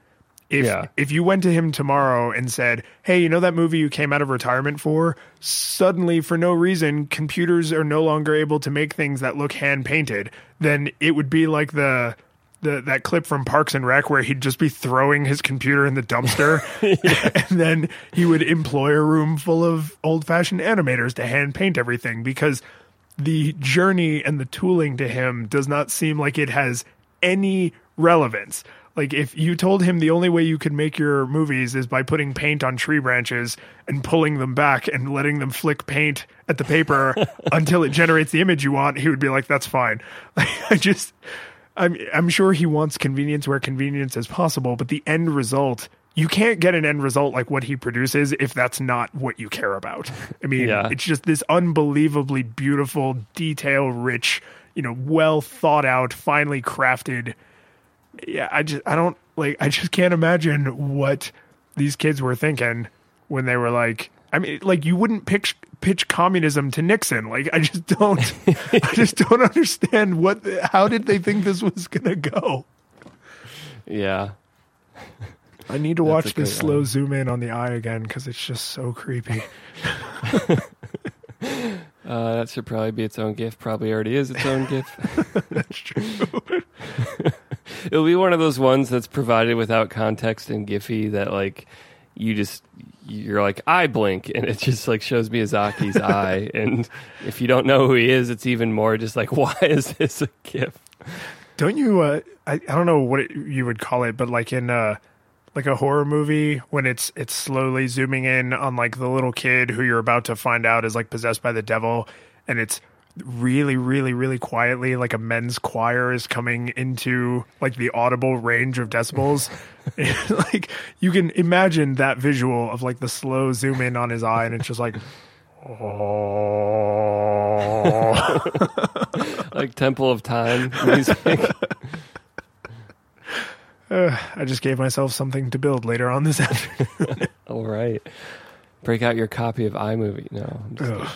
if Yeah. if you went to him tomorrow and said, "Hey, you know that movie you came out of retirement for?" Suddenly, for no reason, computers are no longer able to make things that look hand painted. Then it would be like the the that clip from Parks and Rec where he'd just be throwing his computer in the dumpster, and then he would employ a room full of old fashioned animators to hand paint everything because the journey and the tooling to him does not seem like it has any relevance. Like if you told him the only way you could make your movies is by putting paint on tree branches and pulling them back and letting them flick paint at the paper until it generates the image you want, he would be like, "That's fine." Like, I just, I'm I'm sure he wants convenience where convenience is possible, but the end result. You can't get an end result like what he produces if that's not what you care about. I mean, Yeah. it's just this unbelievably beautiful, detail rich, you know, well thought out, finely crafted. Yeah, I just I don't like I just can't imagine what these kids were thinking when they were like I mean like you wouldn't pitch pitch communism to Nixon. Like I just don't I just don't understand what the, how did they think this was going to go? Yeah. I need to watch this slow line. zoom in on the eye again cuz it's just so creepy. Uh, that should probably be its own GIF. Probably already is its own GIF. That's true. It'll be one of those ones that's provided without context and Giphy that like you just you're like I blink and it just like shows Miyazaki's eye and if you don't know who he is, it's even more just like why is this a GIF? Don't you? Uh, I I don't know what it, you would call it, but like in uh, like a horror movie when it's it's slowly zooming in on like the little kid who you're about to find out is like possessed by the devil, and it's really really really quietly like a men's choir is coming into like the audible range of decibels like you can imagine that visual of like the slow zoom in on his eye and it's just like oh Like Temple of Time music. Uh, I just gave myself something to build later on this afternoon. All right. Break out your copy of iMovie. No.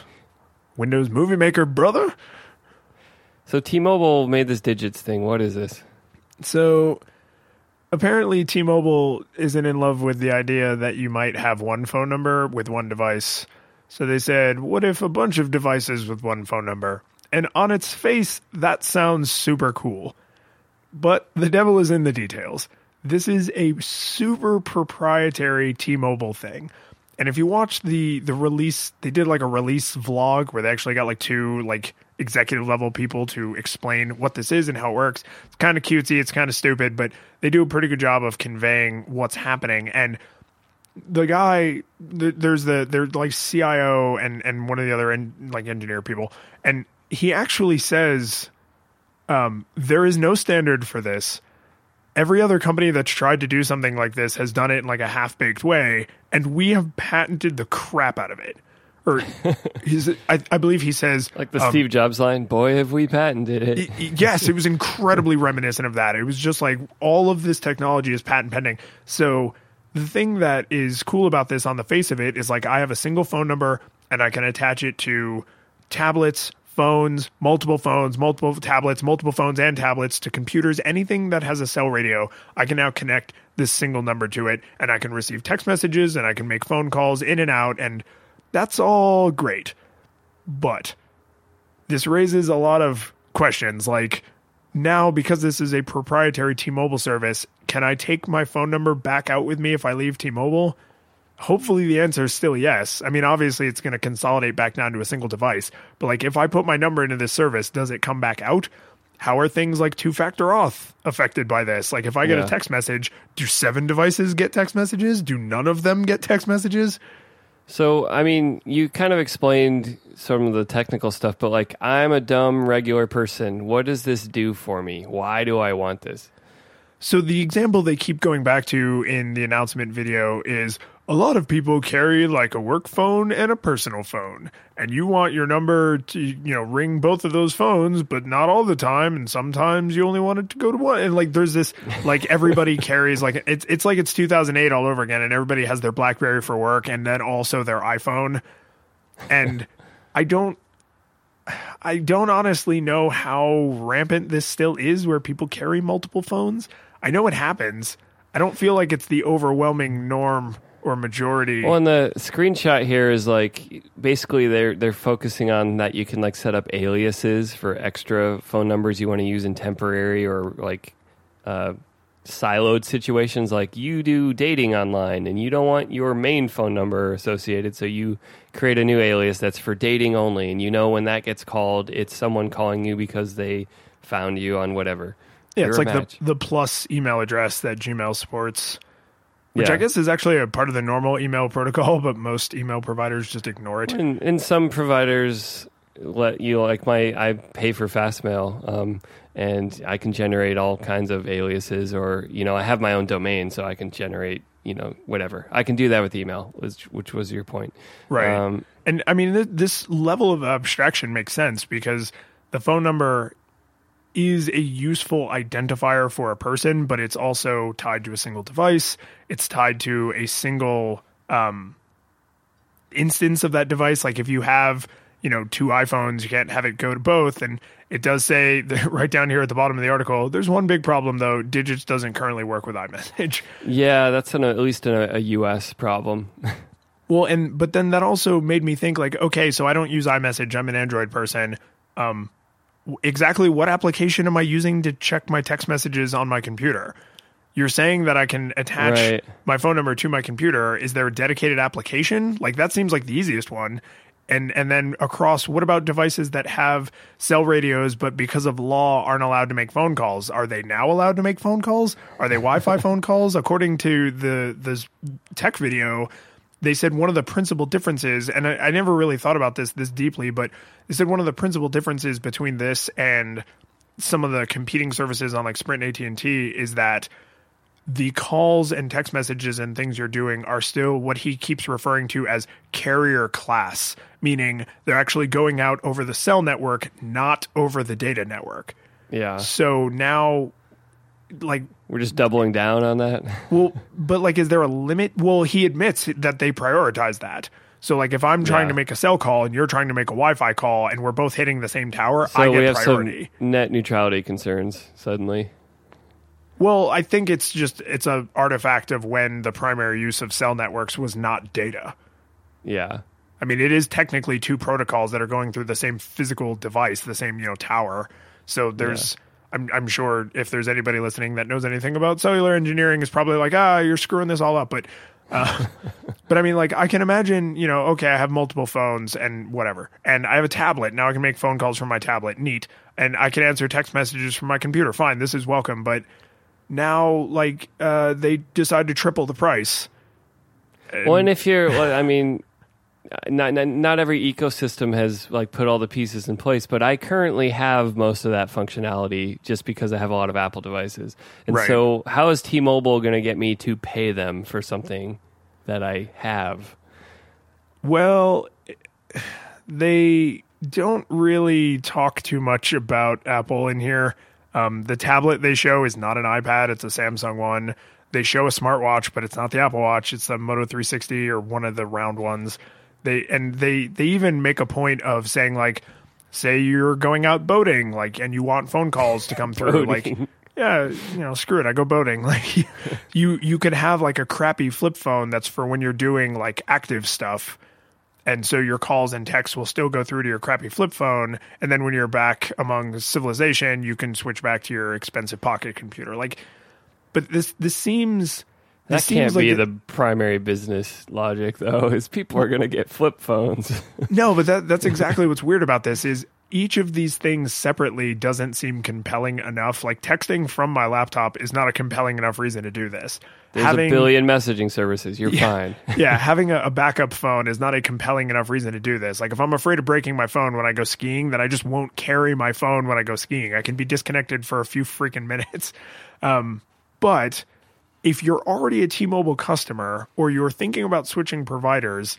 I'm just Ugh. Windows Movie Maker, brother. So T-Mobile made this digits thing. What is this? So apparently, T-Mobile isn't in love with the idea that you might have one phone number with one device. So they said, "What if a bunch of devices with one phone number?" And on its face, that sounds super cool. But the devil is in the details. This is a super proprietary T-Mobile thing. And if you watch the the release, they did like a release vlog where they actually got like two like executive level people to explain what this is and how it works. It's kind of cutesy, it's kind of stupid, but they do a pretty good job of conveying what's happening. And the guy, th- there's the there's like CIO and and one of the other en- like engineer people, and he actually says um, there is no standard for this every other company that's tried to do something like this has done it in like a half baked way, and we have patented the crap out of it. Or he's, I, I believe he says Like the um, Steve Jobs line, boy, have we patented it. yes, it was incredibly reminiscent of that. It was just like all of this technology is patent pending. So the thing that is cool about this on the face of it is like I have a single phone number and I can attach it to tablets, phones, multiple phones, multiple tablets, multiple phones and tablets to computers, anything that has a cell radio. I can now connect this single number to it and I can receive text messages and I can make phone calls in and out and that's all great. But this raises a lot of questions like now because this is a proprietary T-Mobile service, can I take my phone number back out with me if I leave T-Mobile? Hopefully the answer is still yes. I mean, obviously it's going to consolidate back down to a single device, but like if I put my number into this service, does it come back out? how are things like two factor auth affected by this? Like if I get Yeah. a text message, do seven devices get text messages? Do none of them get text messages? So, I mean, you kind of explained some of the technical stuff, but like, I'm a dumb regular person. What does this do for me? Why do I want this? So the example they keep going back to in the announcement video is a lot of people carry like a work phone and a personal phone and you want your number to you know ring both of those phones but not all the time and sometimes you only want it to go to one and like there's this like everybody carries like it's it's like it's 2008 all over again and everybody has their BlackBerry for work and then also their iPhone and I don't I don't honestly know how rampant this still is where people carry multiple phones. I know it happens. I don't feel like it's the overwhelming norm or majority. Well, and the screenshot here is like basically they're they're focusing on that you can like set up aliases for extra phone numbers you want to use in temporary or like uh, siloed situations. Like you do dating online and you don't want your main phone number associated, so you create a new alias that's for dating only, and you know when that gets called, it's someone calling you because they found you on whatever. yeah, it's You're a like match. the the plus email address that Gmail supports, which Yeah. I guess is actually a part of the normal email protocol, but most email providers just ignore it. And, and some providers let you like my I pay for Fastmail, um, and I can generate all kinds of aliases, or you know I have my own domain, so I can generate you know whatever. I can do that with email, which which was your point, Right. Um, And I mean, th- this level of abstraction makes sense because the phone number is a useful identifier for a person, but it's also tied to a single device. It's tied to a single um, instance of that device. Like if you have, you know, two iPhones, you can't have it go to both. And it does say that right down here at the bottom of the article, there's one big problem though. Digits doesn't currently work with iMessage. yeah, that's an, at least a, a U.S. problem. Well, and but then that also made me think like, okay, so I don't use iMessage. I'm an Android person. Um, exactly what application am I using to check my text messages on my computer? You're saying that I can attach Right. my phone number to my computer. Is there a dedicated application? Like that seems like the easiest one. And and then across, what about devices that have cell radios, but because of law aren't allowed to make phone calls? Are they now allowed to make phone calls? Are they Wi-Fi phone calls? According to the this tech video, they said one of the principal differences, and I, I never really thought about this this deeply, but they said one of the principal differences between this and some of the competing services on like Sprint and AT and T is that the calls and text messages and things you're doing are still what he keeps referring to as carrier class, meaning they're actually going out over the cell network, not over the data network. yeah, So now, like, we're just doubling down on that. well, but like, is there a limit? Well, he admits that they prioritize that. So, like, if I'm trying Yeah. to make a cell call and you're trying to make a Wi-Fi call, and we're both hitting the same tower, So I we get have priority. some net neutrality concerns suddenly. Well, I think it's just it's a artifact of when the primary use of cell networks was not data. Yeah, I mean, it is technically two protocols that are going through the same physical device, the same you know tower. So there's, I'm I'm sure if there's anybody listening that knows anything about cellular engineering, is probably like, ah, you're screwing this all up. But, uh, but I mean, like I can imagine, you know, okay, I have multiple phones and whatever, and I have a tablet now. I can make phone calls from my tablet, neat, and I can answer text messages from my computer. Fine, this is welcome. But now, like, uh, they decide to triple the price. Well, and if you're, well, I mean, not, not not every ecosystem has like put all the pieces in place, but I currently have most of that functionality just because I have a lot of Apple devices. And Right. so, how is T-Mobile going to get me to pay them for something that I have? Well, they don't really talk too much about Apple in here. Um, the tablet they show is not an iPad; it's a Samsung one. They show a smartwatch, but it's not the Apple Watch. It's the Moto 360 or one of the round ones. They and they they even make a point of saying like, say you're going out boating, like, and you want phone calls to come through, like. Yeah, you know, screw it. I go boating. Like you, you could have like a crappy flip phone that's for when you're doing like active stuff, and so your calls and texts will still go through to your crappy flip phone and then when you're back among civilization you can switch back to your expensive pocket computer like but this this seems That this can't be like the primary business logic, though. Is people are going to get flip phones. no but that that's exactly what's weird about this is each of these things separately doesn't seem compelling enough. Like texting from my laptop is not a compelling enough reason to do this. There's a billion messaging services. You're fine. yeah, having a, a, backup phone is not a compelling enough reason to do this. Like if I'm afraid of breaking my phone when I go skiing, then I just won't carry my phone when I go skiing. I can be disconnected for a few freaking minutes. Um, but if you're already a T-Mobile customer or you're thinking about switching providers,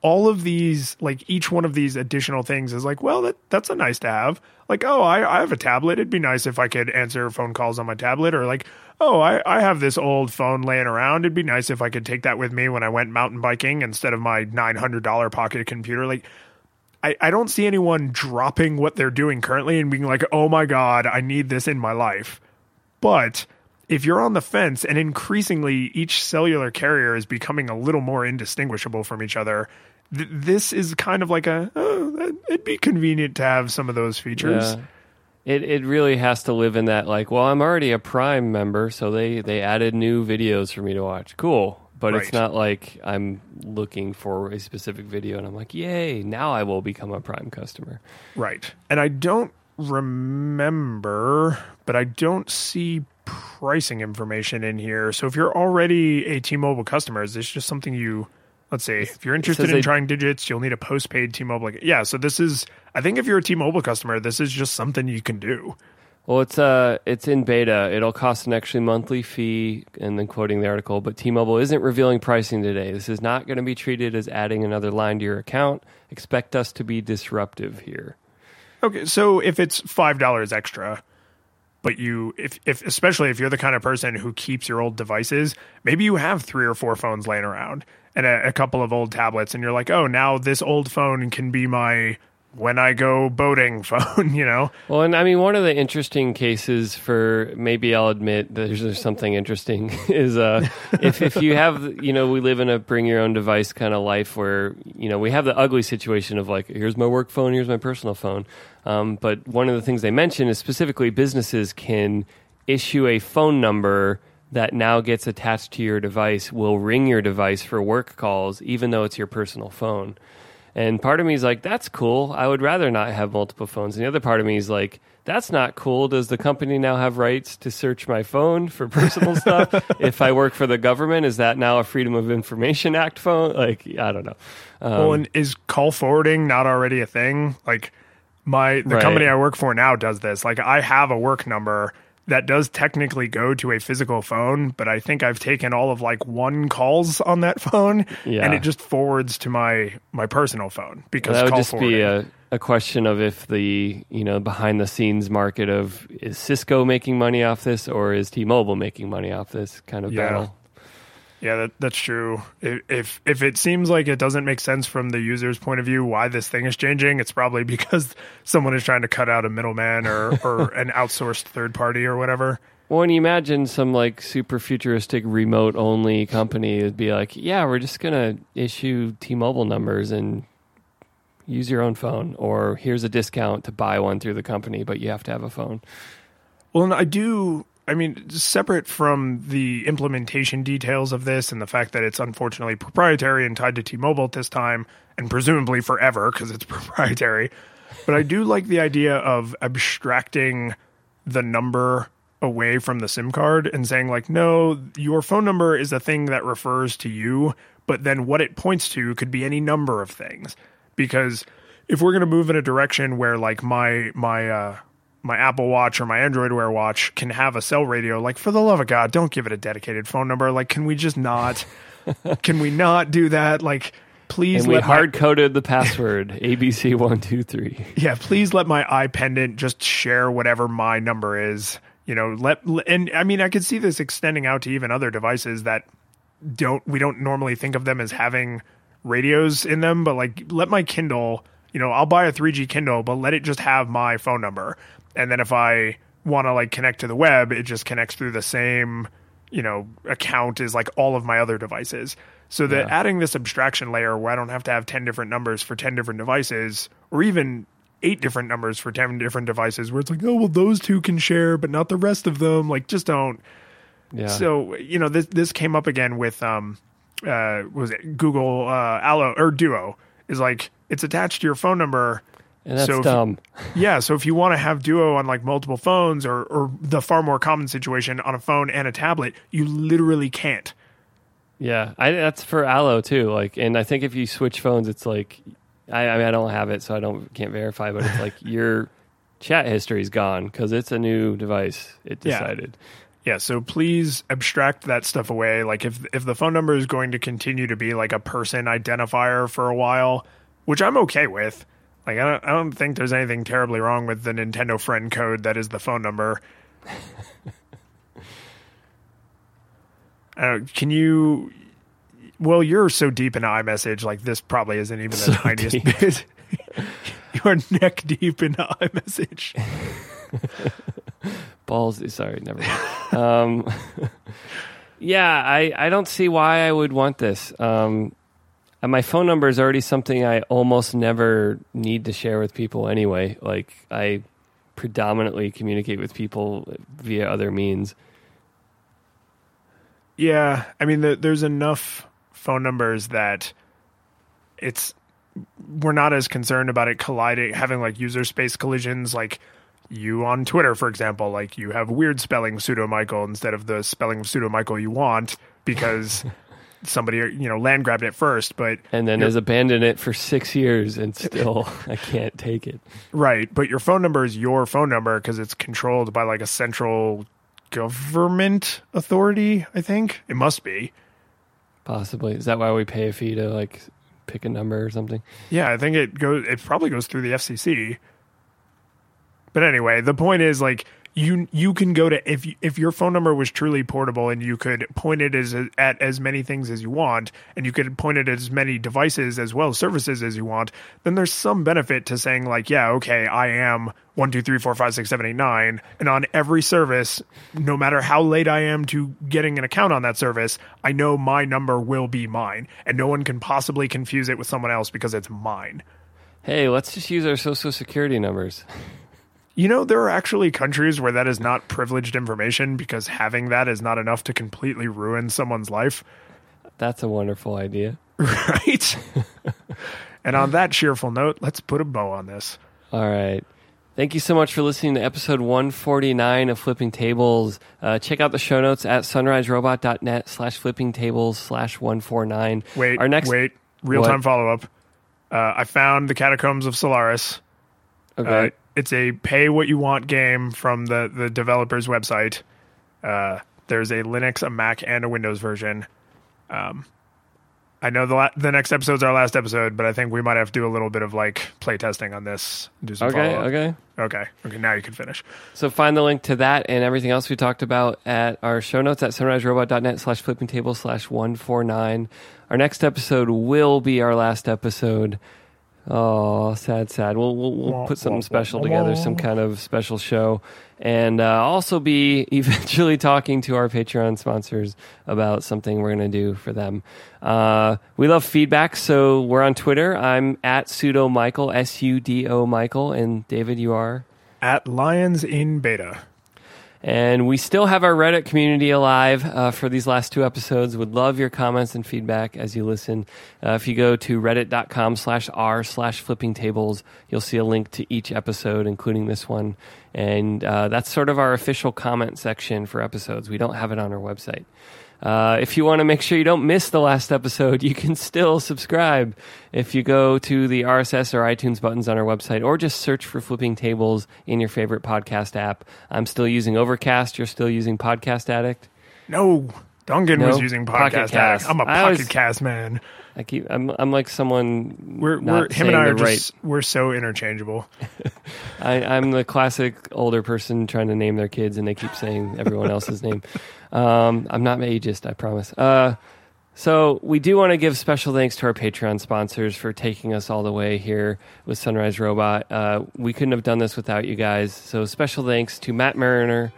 all of these, like each one of these additional things is like, well, that that's a nice to have. Like, oh, I, I have a tablet. It'd be nice if I could answer phone calls on my tablet. Or like, oh, I, I have this old phone laying around. It'd be nice if I could take that with me when I went mountain biking instead of my nine hundred dollar pocket computer. Like, I, I don't see anyone dropping what they're doing currently and being like, oh my God, I need this in my life. But if you're on the fence and increasingly each cellular carrier is becoming a little more indistinguishable from each other, th- this is kind of like a oh, it'd be convenient to have some of those features. Yeah. It it really has to live in that like, well, I'm already a Prime member, so they they added new videos for me to watch. Cool. But right. it's not like I'm looking for a specific video and I'm like, "Yay, now I will become a Prime customer." Right. And I don't remember, but I don't see pricing information in here. So if you're already a T-Mobile customer, is this just something you let's see. If you're interested in they, trying digits, you'll need a postpaid T-Mobile. Yeah, so this is. I think if you're a T-Mobile customer, this is just something you can do. Well, it's uh, it's in beta. It'll cost an actually monthly fee, and then quoting the article. But T-Mobile isn't revealing pricing today. This is not going to be treated as adding another line to your account. Expect us to be disruptive here. Okay, so if it's five dollars extra, but you if if especially if you're the kind of person who keeps your old devices, maybe you have three or four phones laying around and a, a couple of old tablets, and you're like, oh, now this old phone can be my when I go boating phone, you know? Well, and I mean, one of the interesting cases for maybe I'll admit there's, something interesting is uh, if, if you have, you know, we live in a bring your own device kind of life where, you know, we have the ugly situation of like, here's my work phone, here's my personal phone. Um, but one of the things they mention is specifically businesses can issue a phone number that now gets attached to your device will ring your device for work calls, even though it's your personal phone. And part of me is like, that's cool. I would rather not have multiple phones. And the other part of me is like, that's not cool. Does the company now have rights to search my phone for personal stuff? if I work for the government, is that now a Freedom of Information Act phone? Like, I don't know. Um, well, and is call forwarding not already a thing? Like, my the right. company I work for now does this. Like, I have a work number that does technically go to a physical phone, but I think I've taken all of like one calls on that phone, yeah. and it just forwards to my my personal phone because well, that would just be a, a question of if the you know behind the scenes market of is Cisco making money off this or is T-Mobile making money off this kind of yeah. battle. Yeah, that, that's true. If if it seems like it doesn't make sense from the user's point of view why this thing is changing, it's probably because someone is trying to cut out a middleman or or an outsourced third party or whatever. Well, when you imagine some like super futuristic remote only company would be like, yeah, we're just gonna issue T-Mobile numbers and use your own phone, or here's a discount to buy one through the company, but you have to have a phone. Well, and I do I mean, separate from the implementation details of this and the fact that it's unfortunately proprietary and tied to T-Mobile at this time, and presumably forever because it's proprietary. But I do like the idea of abstracting the number away from the SIM card and saying like, no, your phone number is a thing that refers to you, but then what it points to could be any number of things. Because if we're going to move in a direction where like my my uh, my Apple Watch or my Android Wear watch can have a cell radio, like for the love of God, don't give it a dedicated phone number. Like, can we just not? can we not do that? Like, please. And we hard coded the password ABC one two three. Yeah, please let my iPendant just share whatever my number is. You know, let and I mean, I could see this extending out to even other devices that don't we don't normally think of them as having radios in them, but like let my Kindle. You know, I'll buy a 3G Kindle, but let it just have my phone number and then if I want to like connect to the web, it just connects through the same you know account as like all of my other devices. So that yeah. adding this abstraction layer where I don't have to have 10 different numbers for 10 different devices or even eight different numbers for 10 different devices where it's like, oh, well, those two can share, but not the rest of them. Like, just don't. Yeah. So, you know, this, this came up again with, um, uh, was it Google, uh, Allo or Duo is like, it's attached to your phone number And that's So if- dumb. Yeah, so if you want to have Duo on like multiple phones or or the far more common situation on a phone and a tablet, you literally can't. Yeah, I, that's for Allo too. Like, and I think if you switch phones, it's like, I, I mean, I don't have it, so I don't can't verify, but it's like your chat history is gone because it's a new device. It Yeah. decided. Yeah, so please abstract that stuff away. Like if if the phone number is going to continue to be like a person identifier for a while, which I'm okay with. Like I don't I don't think there's anything terribly wrong with the Nintendo friend code that is the phone number. Uh, can you? Well, you're so deep into iMessage, like this probably isn't even the So tiniest deep. bit. you are neck deep into iMessage. Balls. Sorry, never mind. um, yeah, I, I don't see why I would want this. Um, and my phone number is already something I almost never need to share with people anyway. Like I predominantly communicate with people via other means. Yeah, I mean, the, there's enough phone numbers that it's we're not as concerned about it colliding, having like user space collisions, like you on Twitter, for example, like you have weird spelling sudo Michael instead of the spelling of pseudo Michael you want because somebody you know land grabbed it first, but And then has abandoned it for six years and still I can't take it. right, but your phone number is your phone number because it's controlled by like a central government authority. I think it must be. Possibly. Is that why we pay a fee to like pick a number or something? Yeah, I think it goes. It probably goes through the FCC. But anyway, the point is like you you can go to if if your phone number was truly portable and you could point it as at as many things as you want and you could point it at as many devices as well services as you want, then there's some benefit to saying like, yeah, okay, I am one two three four five six seven eight nine, and on every service, no matter how late I am to getting an account on that service, I know my number will be mine, and no one can possibly confuse it with someone else because it's mine. Hey, let's just use our social security numbers. You know, there are actually countries where that is not privileged information because having that is not enough to completely ruin someone's life, That's a wonderful idea. right? and on that cheerful note, let's put a bow on this. All right. Thank you so much for listening to episode 149 of Flipping Tables. Uh, check out the show notes at sunriserobot.net slash flipping tables slash 149. Wait, Our next, wait, real time follow up. Uh, I found the Catacombs of Solaris. Okay. Uh, it's a pay what you want game from the the developer's website. Uh, there's a Linux, a Mac, and a Windows version. Um, I know the la- the next episode's our last episode, but I think we might have to do a little bit of like play testing on this. Do some okay. follow-up. Okay. okay, okay. Now you can finish. So find the link to that and everything else we talked about at our show notes at sunriserobot.net slash flipping table slash 149. Our next episode will be our last episode. Oh, sad, sad. We'll, we'll, we'll put something special together, some kind of special show. And uh, also be eventually talking to our Patreon sponsors about something we're going to do for them. Uh, we love feedback, so we're on Twitter. I'm at sudo Michael, S U D O Michael. And David, you are? At Lions in Beta. And we still have our Reddit community alive uh, for these last two episodes. Would love your comments and feedback as you listen. Uh, if you go to reddit.com slash r slash flipping tables, you'll see a link to each episode, including this one. And uh, that's sort of our official comment section for episodes. We don't have it on our website. Uh, if you want to make sure you don't miss the last episode, you can still subscribe if you go to the RSS or iTunes buttons on our website, or just search for Flipping Tables in your favorite podcast app. I'm still using Overcast. You're still using Podcast Addict. No, Duncan No, was using Pocket podcast. Addict. I'm a pocket always- cast man. I keep. I'm. I'm like someone. We're, we're him and I are right. just we're so interchangeable. I, I'm the classic older person trying to name their kids, and they keep saying everyone else's name. Um, I'm not ageist, I promise. Uh, so we do want to give special thanks to our Patreon sponsors for taking us all the way here with Sunrise Robot. Uh, we couldn't have done this without you guys. So special thanks to Matt Mariner.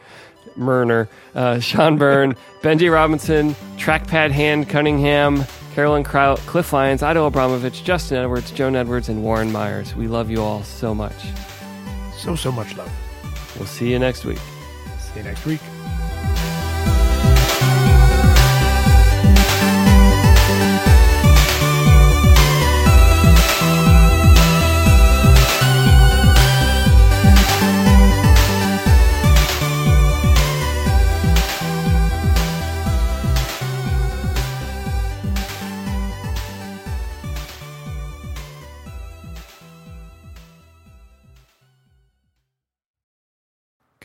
Murner, uh, Sean Byrne, Benji Robinson, Trackpad Hand Cunningham, Carolyn Kraut, Cliff Lyons, Ido Abramovich, Justin Edwards, Joan Edwards, and Warren Myers. We love you all so much. So so much love. We'll see you next week. See you next week.